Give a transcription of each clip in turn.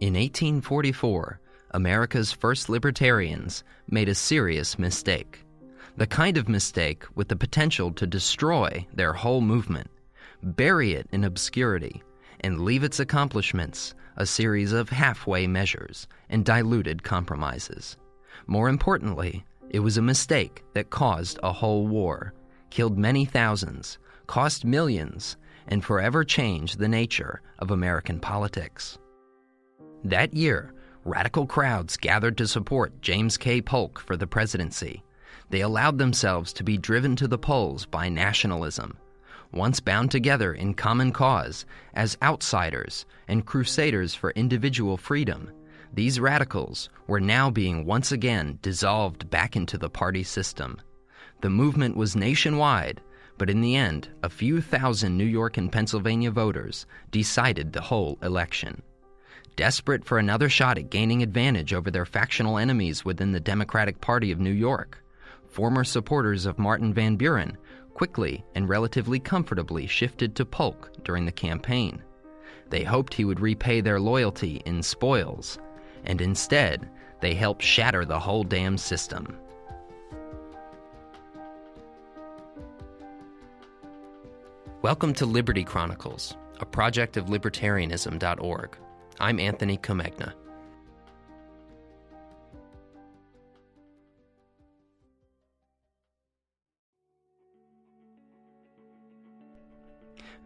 In 1844, America's first libertarians made a serious mistake. The kind of mistake with the potential to destroy their whole movement, bury it in obscurity, and leave its accomplishments a series of halfway measures and diluted compromises. More importantly, it was a mistake that caused a whole war, killed many thousands, cost millions, and forever changed the nature of American politics. That year, radical crowds gathered to support James K. Polk for the presidency. They allowed themselves to be driven to the polls by nationalism. Once bound together in common cause as outsiders and crusaders for individual freedom, these radicals were now being once again dissolved back into the party system. The movement was nationwide, but in the end, a few thousand New York and Pennsylvania voters decided the whole election. Desperate for another shot at gaining advantage over their factional enemies within the Democratic Party of New York, former supporters of Martin Van Buren quickly and relatively comfortably shifted to Polk during the campaign. They hoped he would repay their loyalty in spoils, and instead, they helped shatter the whole damn system. Welcome to Liberty Chronicles, a project of libertarianism.org. I'm Anthony Comegna.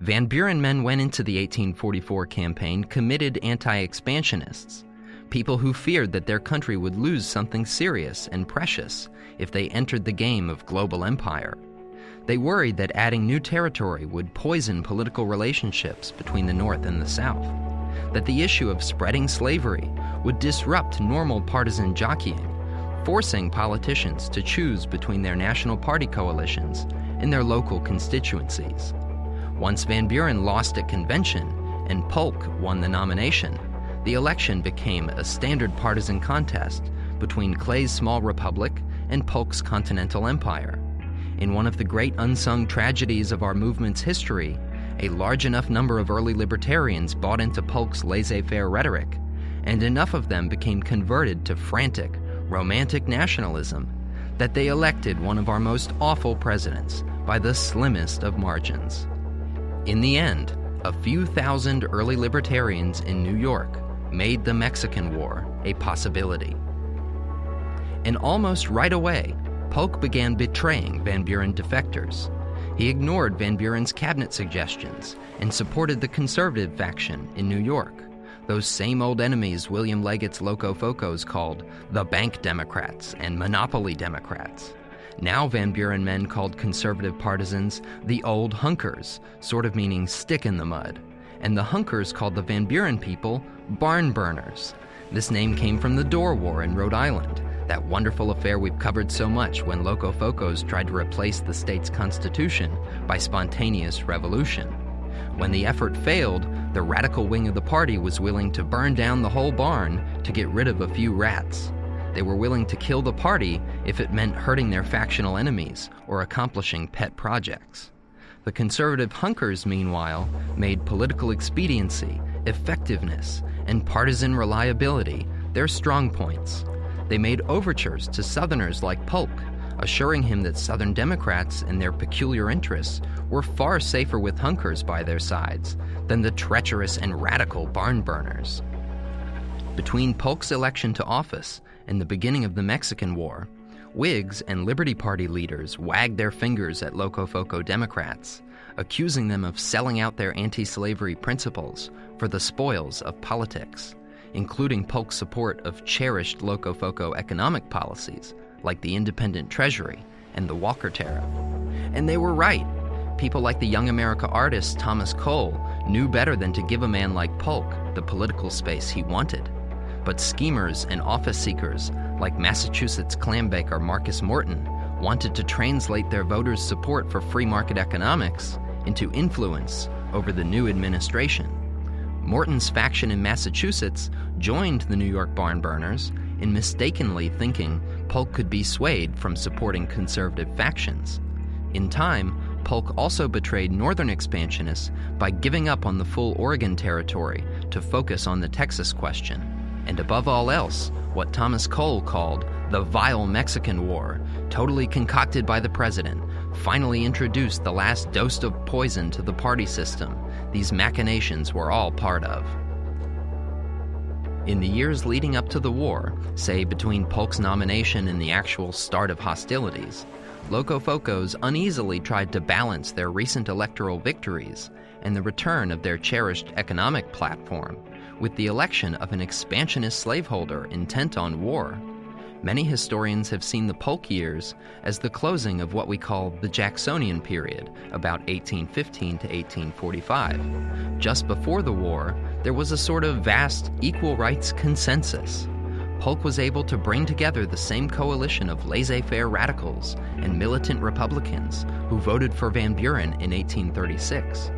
Van Buren men went into the 1844 campaign committed anti expansionists, people who feared that their country would lose something serious and precious if they entered the game of global empire. They worried that adding new territory would poison political relationships between the North and the South, that the issue of spreading slavery would disrupt normal partisan jockeying, forcing politicians to choose between their national party coalitions and their local constituencies. Once Van Buren lost at convention and Polk won the nomination, the election became a standard partisan contest between Clay's small republic and Polk's continental empire. In one of the great unsung tragedies of our movement's history, a large enough number of early libertarians bought into Polk's laissez faire rhetoric, and enough of them became converted to frantic, romantic nationalism that they elected one of our most awful presidents by the slimmest of margins. In the end, a few thousand early libertarians in New York made the Mexican War a possibility. And almost right away, Polk began betraying Van Buren defectors. He ignored Van Buren's cabinet suggestions and supported the conservative faction in New York, those same old enemies William Leggett's Locofocos called the Bank Democrats and Monopoly Democrats. Now Van Buren men called conservative partisans the old hunkers, sort of meaning stick in the mud. And the hunkers called the Van Buren people barn burners. This name came from the Dorr War in Rhode Island, that wonderful affair we've covered so much when Locofocos tried to replace the state's constitution by spontaneous revolution. When the effort failed, the radical wing of the party was willing to burn down the whole barn to get rid of a few rats. They were willing to kill the party if it meant hurting their factional enemies or accomplishing pet projects. The conservative hunkers, meanwhile, made political expediency, effectiveness, and partisan reliability their strong points. They made overtures to Southerners like Polk, assuring him that Southern Democrats and their peculiar interests were far safer with hunkers by their sides than the treacherous and radical barn burners. Between Polk's election to office and the beginning of the Mexican War, Whigs and Liberty Party leaders wagged their fingers at Locofoco Democrats, accusing them of selling out their anti slavery principles for the spoils of politics, including Polk's support of cherished Locofoco economic policies like the independent treasury and the Walker Tariff. And they were right. People like the Young America artist Thomas Cole knew better than to give a man like Polk the political space he wanted but schemers and office seekers like Massachusetts clambaker Marcus Morton wanted to translate their voters' support for free market economics into influence over the new administration. Morton's faction in Massachusetts joined the New York barn burners in mistakenly thinking Polk could be swayed from supporting conservative factions. In time, Polk also betrayed northern expansionists by giving up on the full Oregon territory to focus on the Texas question, and above all else, what Thomas Cole called the vile Mexican War, totally concocted by the president, finally introduced the last dose of poison to the party system these machinations were all part of. In the years leading up to the war, say between Polk's nomination and the actual start of hostilities, Locofocos uneasily tried to balance their recent electoral victories and the return of their cherished economic platform with the election of an expansionist slaveholder intent on war. Many historians have seen the Polk years as the closing of what we call the Jacksonian period, about 1815 to 1845. Just before the war, there was a sort of vast equal rights consensus. Polk was able to bring together the same coalition of laissez faire radicals and militant Republicans who voted for Van Buren in 1836.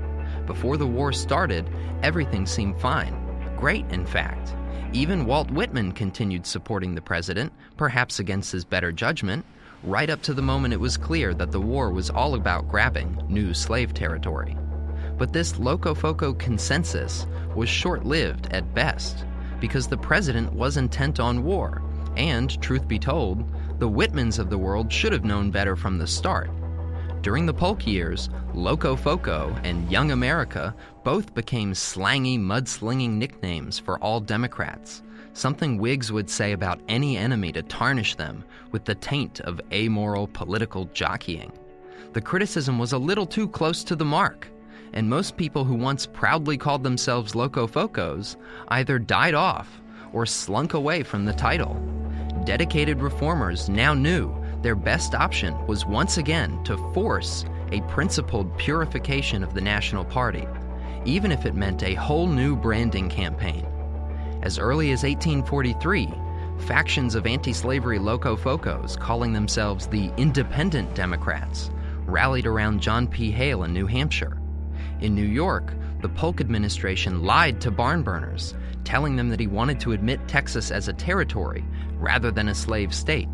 Before the war started, everything seemed fine. Great, in fact. Even Walt Whitman continued supporting the president, perhaps against his better judgment, right up to the moment it was clear that the war was all about grabbing new slave territory. But this Locofoco consensus was short lived at best, because the president was intent on war, and, truth be told, the Whitmans of the world should have known better from the start. During the Polk years, Locofoco and Young America both became slangy, mudslinging nicknames for all Democrats, something Whigs would say about any enemy to tarnish them with the taint of amoral political jockeying. The criticism was a little too close to the mark, and most people who once proudly called themselves Locofocos either died off or slunk away from the title. Dedicated reformers now knew their best option was once again to force a principled purification of the National Party, even if it meant a whole new branding campaign. As early as 1843, factions of anti slavery locofocos, calling themselves the Independent Democrats, rallied around John P. Hale in New Hampshire. In New York, the Polk administration lied to barn burners, telling them that he wanted to admit Texas as a territory rather than a slave state.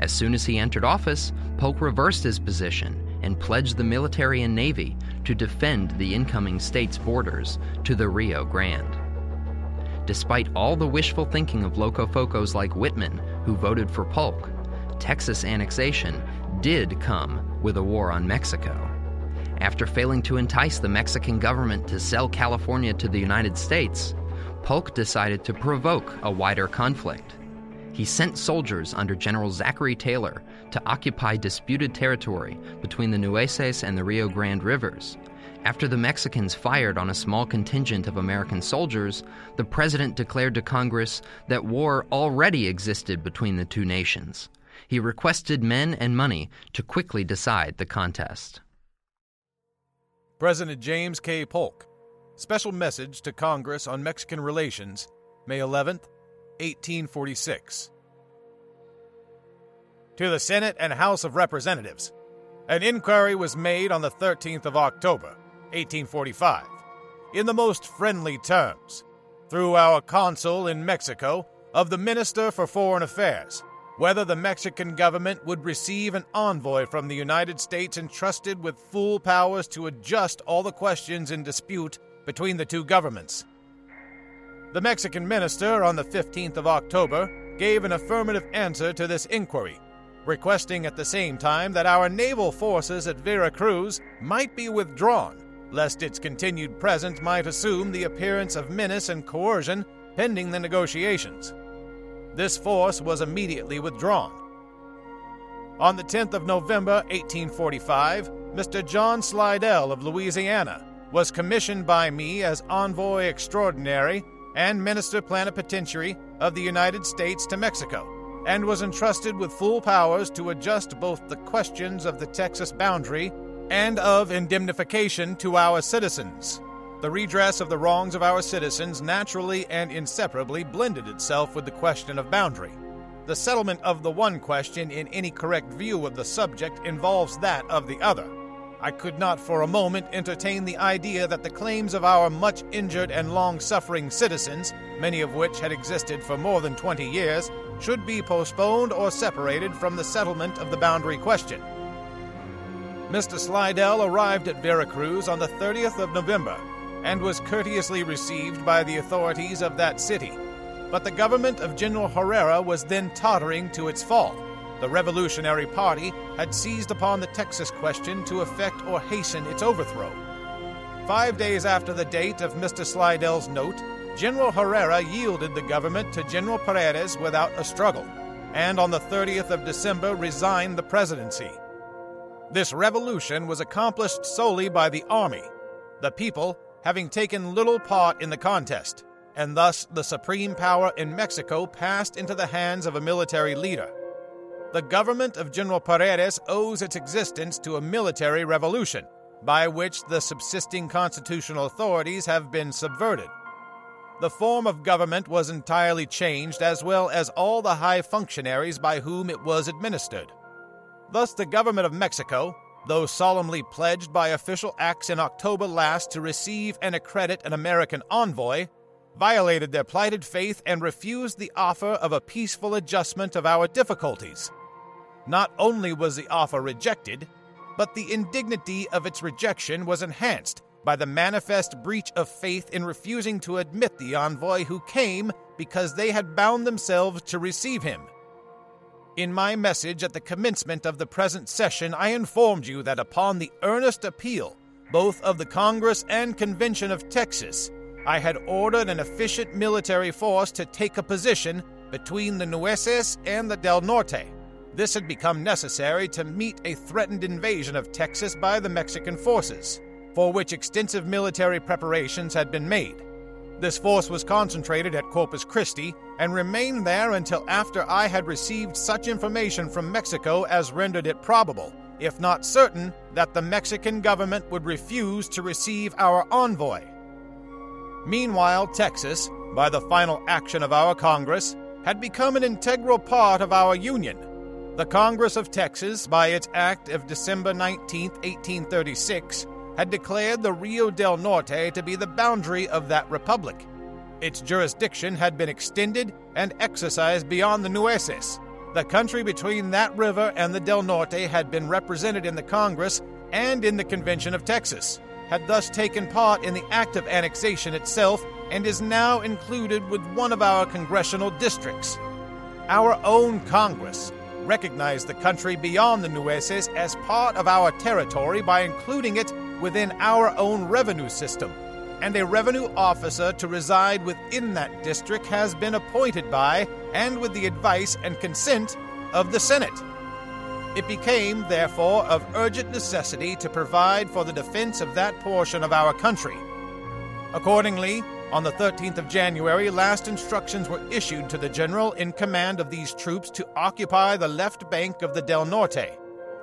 As soon as he entered office, Polk reversed his position and pledged the military and navy to defend the incoming state's borders to the Rio Grande. Despite all the wishful thinking of locofocos like Whitman, who voted for Polk, Texas annexation did come with a war on Mexico. After failing to entice the Mexican government to sell California to the United States, Polk decided to provoke a wider conflict he sent soldiers under General Zachary Taylor to occupy disputed territory between the Nueces and the Rio Grande rivers. After the Mexicans fired on a small contingent of American soldiers, the president declared to Congress that war already existed between the two nations. He requested men and money to quickly decide the contest. President James K. Polk. Special message to Congress on Mexican relations, May 11th, 1846. To the Senate and House of Representatives. An inquiry was made on the 13th of October, 1845, in the most friendly terms, through our consul in Mexico, of the Minister for Foreign Affairs, whether the Mexican government would receive an envoy from the United States entrusted with full powers to adjust all the questions in dispute between the two governments the Mexican minister, on the 15th of October, gave an affirmative answer to this inquiry, requesting at the same time that our naval forces at Vera Cruz might be withdrawn, lest its continued presence might assume the appearance of menace and coercion pending the negotiations. This force was immediately withdrawn. On the 10th of November, 1845, Mr. John Slidell of Louisiana was commissioned by me as envoy extraordinary and Minister Plenipotentiary of the United States to Mexico, and was entrusted with full powers to adjust both the questions of the Texas boundary and of indemnification to our citizens. The redress of the wrongs of our citizens naturally and inseparably blended itself with the question of boundary. The settlement of the one question in any correct view of the subject involves that of the other. I could not for a moment entertain the idea that the claims of our much injured and long suffering citizens, many of which had existed for more than 20 years, should be postponed or separated from the settlement of the boundary question. Mr. Slidell arrived at Vera Cruz on the 30th of November, and was courteously received by the authorities of that city. But the government of General Herrera was then tottering to its fall. The Revolutionary Party had seized upon the Texas question to effect or hasten its overthrow. Five days after the date of Mr. Slidell's note, General Herrera yielded the government to General Paredes without a struggle, and on the 30th of December resigned the presidency. This revolution was accomplished solely by the army, the people having taken little part in the contest, and thus the supreme power in Mexico passed into the hands of a military leader. The government of General Paredes owes its existence to a military revolution, by which the subsisting constitutional authorities have been subverted. The form of government was entirely changed, as well as all the high functionaries by whom it was administered. Thus, the government of Mexico, though solemnly pledged by official acts in October last to receive and accredit an American envoy, violated their plighted faith and refused the offer of a peaceful adjustment of our difficulties. Not only was the offer rejected, but the indignity of its rejection was enhanced by the manifest breach of faith in refusing to admit the envoy who came because they had bound themselves to receive him. In my message at the commencement of the present session, I informed you that upon the earnest appeal, both of the Congress and Convention of Texas, I had ordered an efficient military force to take a position between the Nueces and the Del Norte. This had become necessary to meet a threatened invasion of Texas by the Mexican forces, for which extensive military preparations had been made. This force was concentrated at Corpus Christi and remained there until after I had received such information from Mexico as rendered it probable, if not certain, that the Mexican government would refuse to receive our envoy. Meanwhile, Texas, by the final action of our Congress, had become an integral part of our Union. The Congress of Texas, by its act of December 19, 1836, had declared the Rio del Norte to be the boundary of that republic. Its jurisdiction had been extended and exercised beyond the Nueces. The country between that river and the Del Norte had been represented in the Congress and in the Convention of Texas, had thus taken part in the act of annexation itself, and is now included with one of our congressional districts. Our own Congress recognized the country beyond the Nueces as part of our territory by including it within our own revenue system, and a revenue officer to reside within that district has been appointed by and with the advice and consent of the Senate. It became, therefore, of urgent necessity to provide for the defense of that portion of our country. Accordingly, on the 13th of January, last instructions were issued to the general in command of these troops to occupy the left bank of the Del Norte.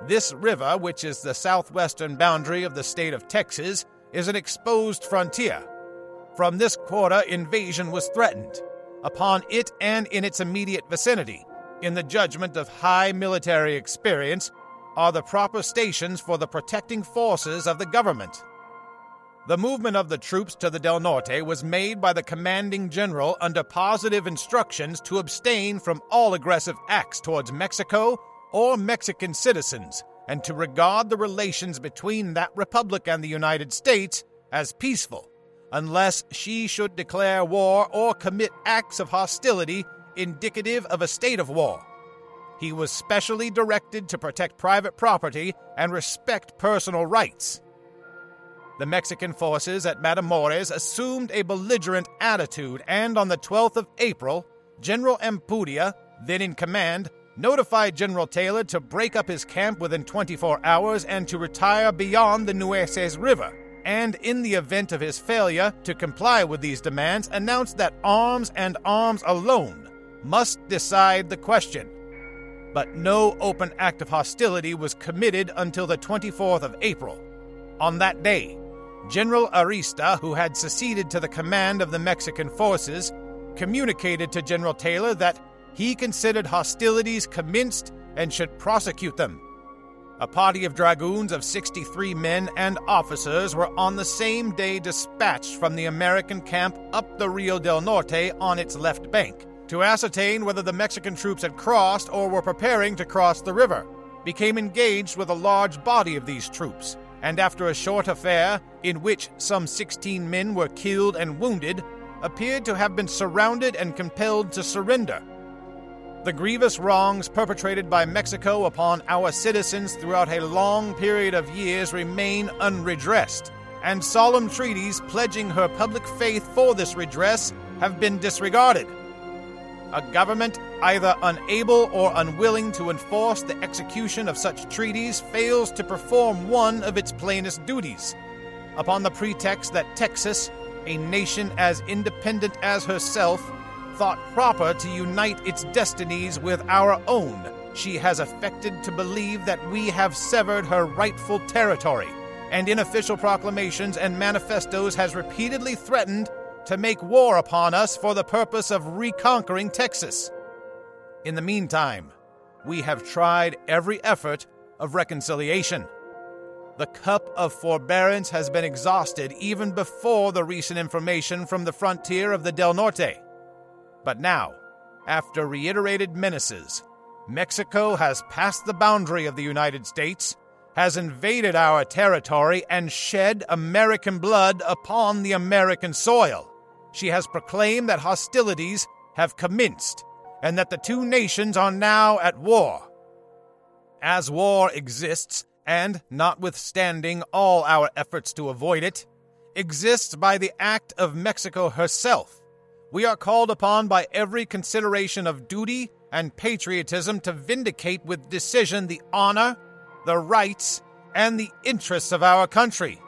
This river, which is the southwestern boundary of the state of Texas, is an exposed frontier. From this quarter, invasion was threatened. Upon it and in its immediate vicinity, in the judgment of high military experience, are the proper stations for the protecting forces of the government. The movement of the troops to the Del Norte was made by the commanding general under positive instructions to abstain from all aggressive acts towards Mexico or Mexican citizens and to regard the relations between that republic and the United States as peaceful, unless she should declare war or commit acts of hostility indicative of a state of war. He was specially directed to protect private property and respect personal rights. The Mexican forces at Matamoros assumed a belligerent attitude, and on the 12th of April, General Ampudia, then in command, notified General Taylor to break up his camp within 24 hours and to retire beyond the Nueces River, and in the event of his failure to comply with these demands, announced that arms and arms alone must decide the question. But no open act of hostility was committed until the 24th of April. On that day, General Arista, who had succeeded to the command of the Mexican forces, communicated to General Taylor that he considered hostilities commenced and should prosecute them. A party of dragoons of 63 men and officers were on the same day dispatched from the American camp up the Rio del Norte on its left bank to ascertain whether the Mexican troops had crossed or were preparing to cross the river, became engaged with a large body of these troops, and after a short affair, in which some 16 men were killed and wounded, appeared to have been surrounded and compelled to surrender. The grievous wrongs perpetrated by Mexico upon our citizens throughout a long period of years remain unredressed, and solemn treaties pledging her public faith for this redress have been disregarded. A government either unable or unwilling to enforce the execution of such treaties fails to perform one of its plainest duties. Upon the pretext that Texas, a nation as independent as herself, thought proper to unite its destinies with our own, she has affected to believe that we have severed her rightful territory, and in official proclamations and manifestos has repeatedly threatened to make war upon us for the purpose of reconquering Texas. In the meantime, we have tried every effort of reconciliation. The cup of forbearance has been exhausted even before the recent information from the frontier of the Del Norte. But now, after reiterated menaces, Mexico has passed the boundary of the United States, has invaded our territory, and shed American blood upon the American soil. She has proclaimed that hostilities have commenced and that the two nations are now at war. As war exists, and notwithstanding all our efforts to avoid it, exists by the act of Mexico herself, we are called upon by every consideration of duty and patriotism to vindicate with decision the honor, the rights, and the interests of our country.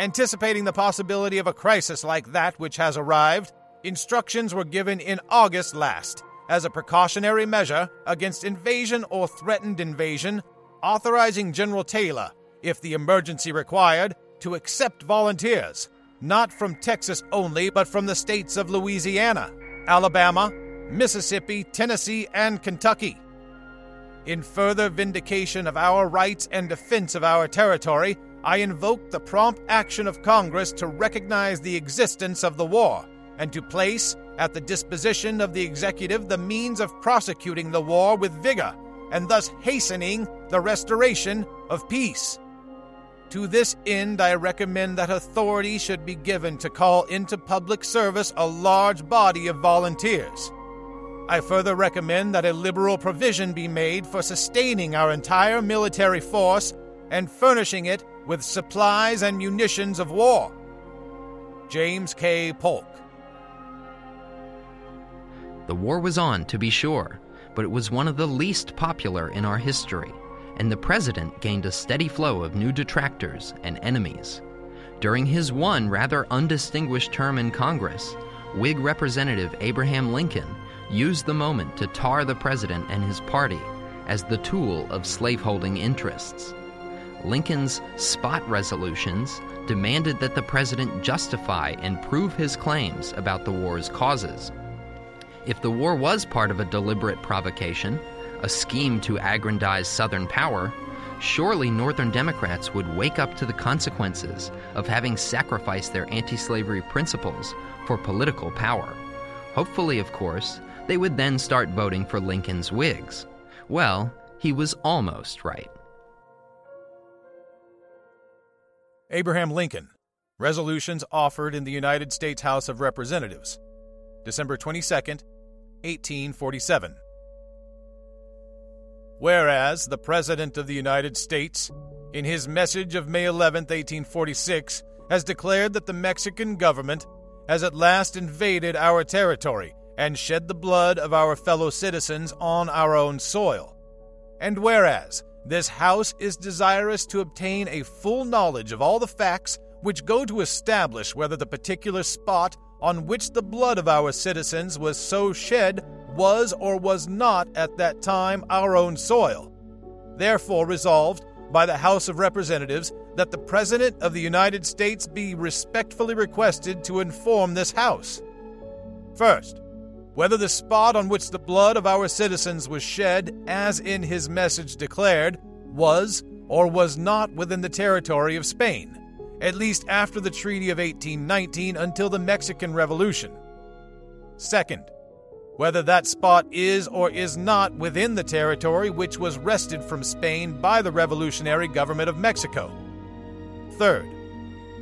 Anticipating the possibility of a crisis like that which has arrived, instructions were given in August last as a precautionary measure against invasion or threatened invasion, authorizing General Taylor, if the emergency required, to accept volunteers not from Texas only, but from the states of Louisiana, Alabama, Mississippi, Tennessee, and Kentucky. In further vindication of our rights and defense of our territory, I invoke the prompt action of Congress to recognize the existence of the war and to place at the disposition of the executive the means of prosecuting the war with vigor and thus hastening the restoration of peace. To this end, I recommend that authority should be given to call into public service a large body of volunteers. I further recommend that a liberal provision be made for sustaining our entire military force and furnishing it with supplies and munitions of war. James K. Polk. The war was on, to be sure, but it was one of the least popular in our history and the president gained a steady flow of new detractors and enemies. During his one rather undistinguished term in Congress, Whig Representative Abraham Lincoln used the moment to tar the president and his party as the tool of slaveholding interests. Lincoln's spot resolutions demanded that the president justify and prove his claims about the war's causes. If the war was part of a deliberate provocation, a scheme to aggrandize Southern power, surely Northern Democrats would wake up to the consequences of having sacrificed their anti slavery principles for political power. Hopefully, of course, they would then start voting for Lincoln's Whigs. Well, he was almost right. Abraham Lincoln. Resolutions offered in the United States House of Representatives. December 22, 1847. Whereas the President of the United States, in his message of May 11, 1846, has declared that the Mexican government has at last invaded our territory and shed the blood of our fellow citizens on our own soil. And whereas this House is desirous to obtain a full knowledge of all the facts which go to establish whether the particular spot on which the blood of our citizens was so shed was or was not at that time our own soil. Therefore, resolved by the House of Representatives that the President of the United States be respectfully requested to inform this House. First, whether the spot on which the blood of our citizens was shed, as in his message declared, was or was not within the territory of Spain, at least after the Treaty of 1819 until the Mexican Revolution. Second, whether that spot is or is not within the territory which was wrested from Spain by the revolutionary government of Mexico. Third,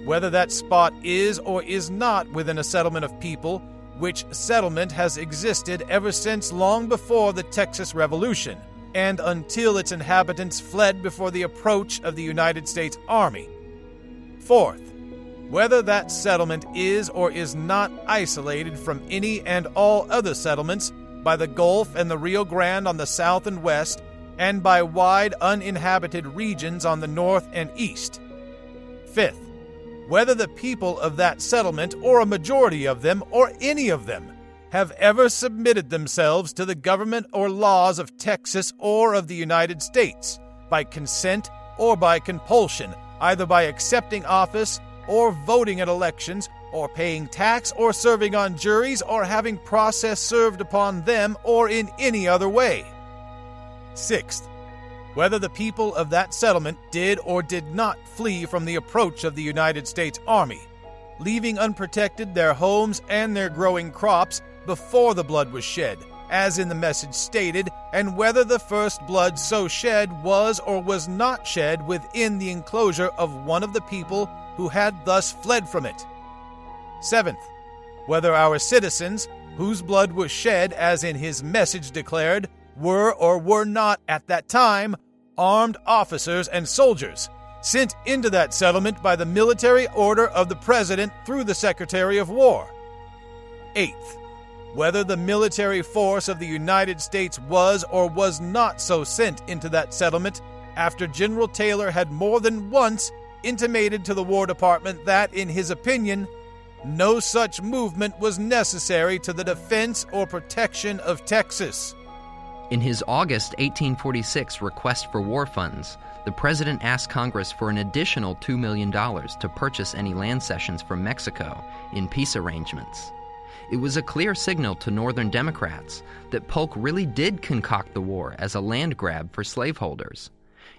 whether that spot is or is not within a settlement of people, which settlement has existed ever since long before the Texas Revolution, and until its inhabitants fled before the approach of the United States Army. Fourth, whether that settlement is or is not isolated from any and all other settlements by the Gulf and the Rio Grande on the south and west, and by wide uninhabited regions on the north and east. Fifth, whether the people of that settlement, or a majority of them, or any of them, have ever submitted themselves to the government or laws of Texas or of the United States by consent or by compulsion, either by accepting office or voting at elections or paying tax or serving on juries or having process served upon them or in any other way. Sixth, whether the people of that settlement did or did not flee from the approach of the United States Army, leaving unprotected their homes and their growing crops before the blood was shed, as in the message stated, and whether the first blood so shed was or was not shed within the enclosure of one of the people who had thus fled from it. Seventh, whether our citizens, whose blood was shed, as in his message declared, were or were not at that time armed officers and soldiers sent into that settlement by the military order of the President through the Secretary of War. Eighth, whether the military force of the United States was or was not so sent into that settlement after General Taylor had more than once intimated to the War Department that, in his opinion, no such movement was necessary to the defense or protection of Texas. In his August 1846 request for war funds, the president asked Congress for an additional $2 million to purchase any land cessions from Mexico in peace arrangements. It was a clear signal to Northern Democrats that Polk really did concoct the war as a land grab for slaveholders.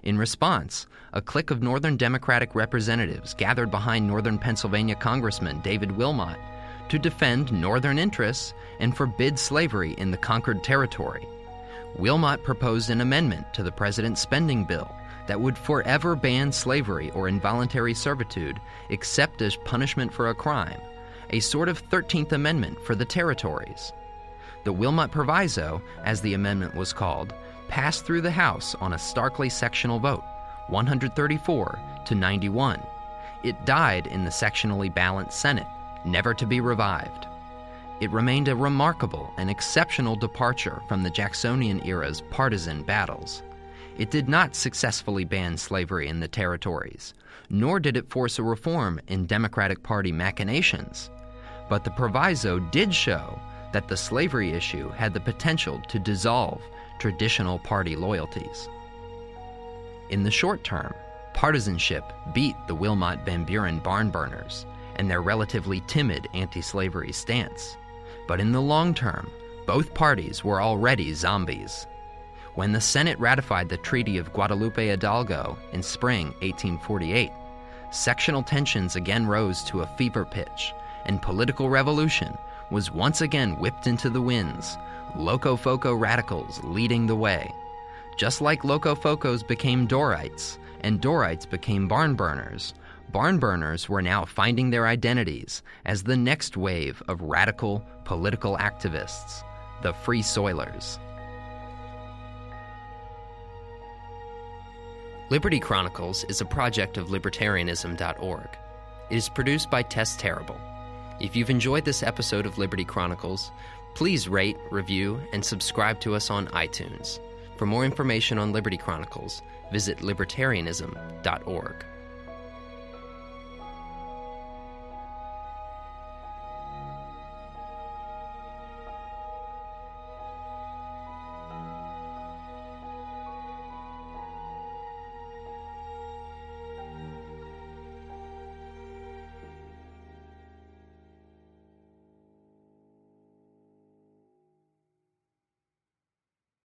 In response, a clique of Northern Democratic representatives gathered behind Northern Pennsylvania Congressman David Wilmot to defend Northern interests and forbid slavery in the conquered territory. Wilmot proposed an amendment to the president's spending bill that would forever ban slavery or involuntary servitude except as punishment for a crime, a sort of 13th Amendment for the territories. The Wilmot Proviso, as the amendment was called, passed through the House on a starkly sectional vote, 134 to 91. It died in the sectionally balanced Senate, never to be revived. It remained a remarkable and exceptional departure from the Jacksonian era's partisan battles. It did not successfully ban slavery in the territories, nor did it force a reform in Democratic Party machinations. But the proviso did show that the slavery issue had the potential to dissolve traditional party loyalties. In the short term, partisanship beat the Wilmot Van Buren barn burners and their relatively timid anti slavery stance. But in the long term, both parties were already zombies. When the Senate ratified the Treaty of Guadalupe Hidalgo in spring 1848, sectional tensions again rose to a fever pitch, and political revolution was once again whipped into the winds, Locofoco radicals leading the way. Just like Locofocos became Dorrites, and Dorrites became barn burners, barn burners were now finding their identities as the next wave of radical political activists, the Free Soilers. Liberty Chronicles is a project of libertarianism.org. It is produced by Tess Terrible. If you've enjoyed this episode of Liberty Chronicles, please rate, review, and subscribe to us on iTunes. For more information on Liberty Chronicles, visit libertarianism.org.